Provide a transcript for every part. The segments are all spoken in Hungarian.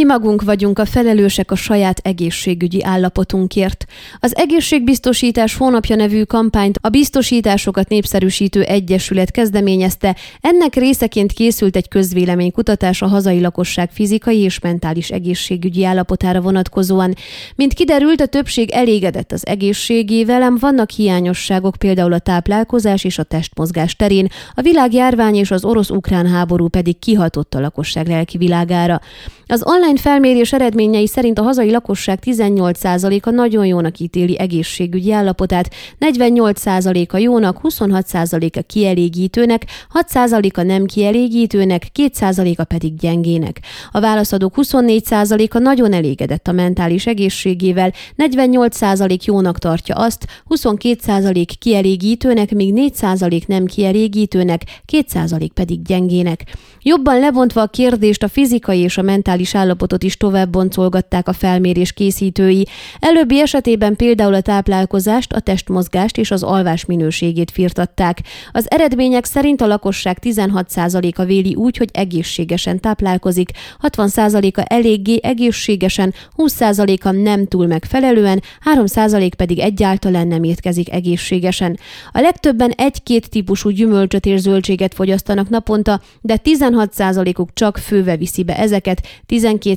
Mi magunk vagyunk a felelősek a saját egészségügyi állapotunkért. Az Egészségbiztosítás hónapja nevű kampányt a Biztosításokat Népszerűsítő Egyesület kezdeményezte. Ennek részeként készült egy közvéleménykutatás a hazai lakosság fizikai és mentális egészségügyi állapotára vonatkozóan. Mint kiderült, a többség elégedett az egészségével, ám vannak hiányosságok például a táplálkozás és a testmozgás terén, a világjárvány és az orosz-ukrán háború pedig kihatott a lakosság lelki világára. Az online felmérés eredményei szerint a hazai lakosság 18%-a nagyon jónak ítéli egészségügyi állapotát, 48%-a jónak, 26%-a kielégítőnek, 6%-a nem kielégítőnek, 2%-a pedig gyengének. A válaszadók 24%-a nagyon elégedett a mentális egészségével, 48% jónak tartja azt, 22% kielégítőnek, míg 4% nem kielégítőnek, 2% pedig gyengének. Jobban lebontva a kérdést a fizikai és a mentális állapotot is tovább boncolgatták a felmérés készítői. Előbbi esetében például a táplálkozást, a testmozgást és az alvás minőségét firtatták. Az eredmények szerint a lakosság 16%-a véli úgy, hogy egészségesen táplálkozik, 60%-a eléggé egészségesen, 20%-a nem túl megfelelően, 3% pedig egyáltalán nem étkezik egészségesen. A legtöbben egy-két típusú gyümölcsöt és zöldséget fogyasztanak naponta, de 16%-uk csak főve viszi be ezeket, 12%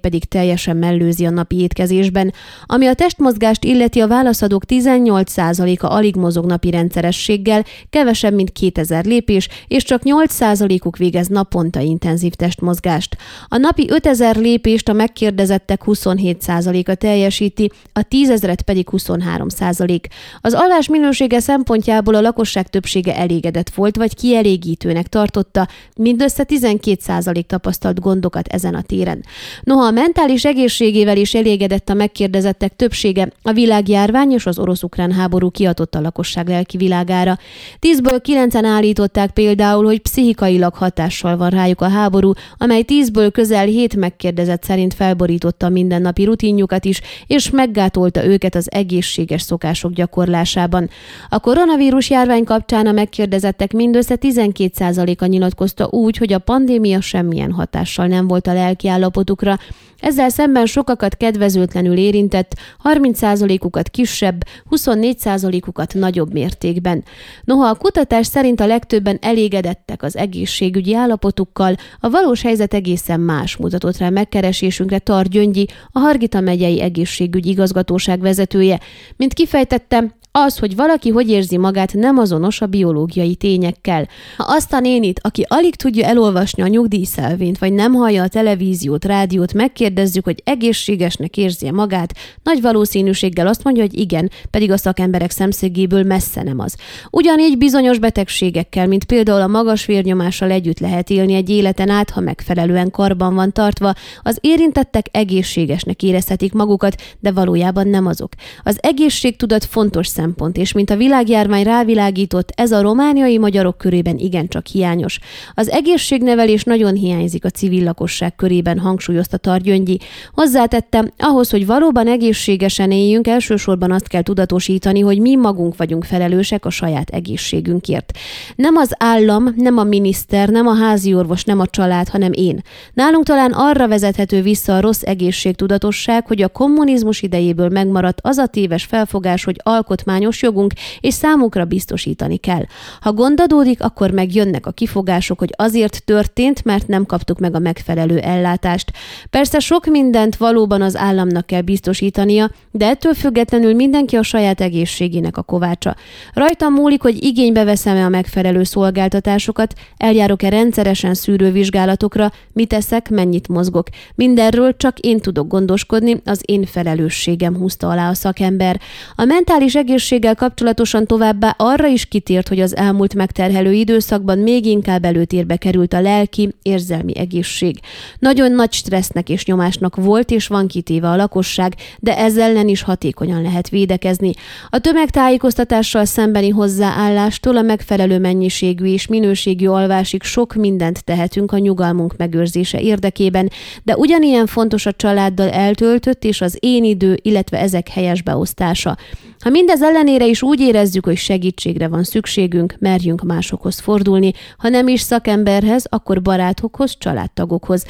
pedig teljesen mellőzi a napi étkezésben. Ami a testmozgást illeti, a válaszadók 18%-a alig mozog napi rendszerességgel, kevesebb, mint 2000 lépés, és csak 8%-uk végez naponta intenzív testmozgást. A napi 5000 lépést a megkérdezettek 27%-a teljesíti, a 10 ezeret pedig 23%. Az alvás minősége szempontjából a lakosság többsége elégedett volt, vagy kielégítőnek tartotta, mindössze 12% tapasztalt gondokat ezen a téren. Noha a mentális egészségével is elégedett a megkérdezettek többsége, a világjárvány és az orosz-ukrán háború kiatott a lakosság lelki világára. Tízből kilencen állították például, hogy pszichikailag hatással van rájuk a háború, amely tízből közel hét megkérdezett szerint felborította mindennapi rutinjukat is, és meggátolta őket az egészséges szokások gyakorlásában. A koronavírus járvány kapcsán a megkérdezettek mindössze 12%-a nyilatkozta úgy, hogy a pandémia semmilyen hatással nem volt a lelki állapotukra, ezzel szemben sokakat kedvezőtlenül érintett, 30%-ukat kisebb, 24%-ukat nagyobb mértékben. Noha a kutatás szerint a legtöbben elégedettek az egészségügyi állapotukkal, a valós helyzet egészen más mutatott rá megkeresésünkre Tar Gyöngyi, a Hargita megyei egészségügyi igazgatóság vezetője. Mint kifejtette, az, hogy valaki hogy érzi magát, nem azonos a biológiai tényekkel. Ha azt a nénit, aki alig tudja elolvasni a nyugdíjszelvényt, vagy nem hallja a televíziót, rádiót, megkérdezzük, hogy egészségesnek érzi magát, nagy valószínűséggel azt mondja, hogy igen, pedig a szakemberek szemszögéből messze nem az. Ugyanígy bizonyos betegségekkel, mint például a magas vérnyomással együtt lehet élni egy életen át, ha megfelelően karban van tartva, az érintettek egészségesnek érezhetik magukat, de valójában nem azok. Az egészségtudat fontos szem szempont, és mint a világjárvány rávilágított, ez a romániai magyarok körében igencsak hiányos. Az egészségnevelés nagyon hiányzik a civil lakosság körében, hangsúlyozta Targyöngyi. Hozzátettem, ahhoz, hogy valóban egészségesen éljünk, elsősorban azt kell tudatosítani, hogy mi magunk vagyunk felelősek a saját egészségünkért. Nem az állam, nem a miniszter, nem a házi orvos, nem a család, hanem én. Nálunk talán arra vezethető vissza a rossz egészségtudatosság, hogy a kommunizmus idejéből megmaradt az a téves felfogás, hogy alkotmány alkotmányos jogunk, és számukra biztosítani kell. Ha gond adódik, akkor megjönnek a kifogások, hogy azért történt, mert nem kaptuk meg a megfelelő ellátást. Persze sok mindent valóban az államnak kell biztosítania, de ettől függetlenül mindenki a saját egészségének a kovácsa. Rajtam múlik, hogy igénybe veszem-e a megfelelő szolgáltatásokat, eljárok-e rendszeresen szűrővizsgálatokra, mit teszek, mennyit mozgok. Mindenről csak én tudok gondoskodni, az én felelősségem húzta alá a szakember. A mentális egészség egészséggel kapcsolatosan továbbá arra is kitért, hogy az elmúlt megterhelő időszakban még inkább előtérbe került a lelki, érzelmi egészség. Nagyon nagy stressznek és nyomásnak volt és van kitéve a lakosság, de ezzel ellen is hatékonyan lehet védekezni. A tömegtájékoztatással szembeni hozzáállástól a megfelelő mennyiségű és minőségű alvásig sok mindent tehetünk a nyugalmunk megőrzése érdekében, de ugyanilyen fontos a családdal eltöltött és az én idő, illetve ezek helyes beosztása. Ha mindez ellenére is úgy érezzük, hogy segítségre van szükségünk, merjünk másokhoz fordulni, ha nem is szakemberhez, akkor barátokhoz, családtagokhoz.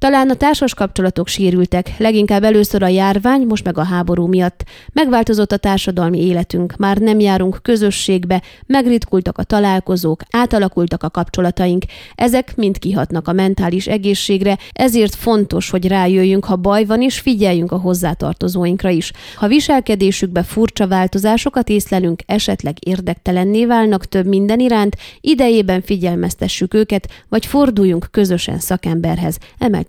Talán a társas kapcsolatok sérültek, leginkább először a járvány, most meg a háború miatt. Megváltozott a társadalmi életünk, már nem járunk közösségbe, megritkultak a találkozók, átalakultak a kapcsolataink. Ezek mind kihatnak a mentális egészségre, ezért fontos, hogy rájöjjünk, ha baj van, és figyeljünk a hozzátartozóinkra is. Ha viselkedésükbe furcsa változásokat észlelünk, esetleg érdektelenné válnak több minden iránt, idejében figyelmeztessük őket, vagy forduljunk közösen szakemberhez, emelte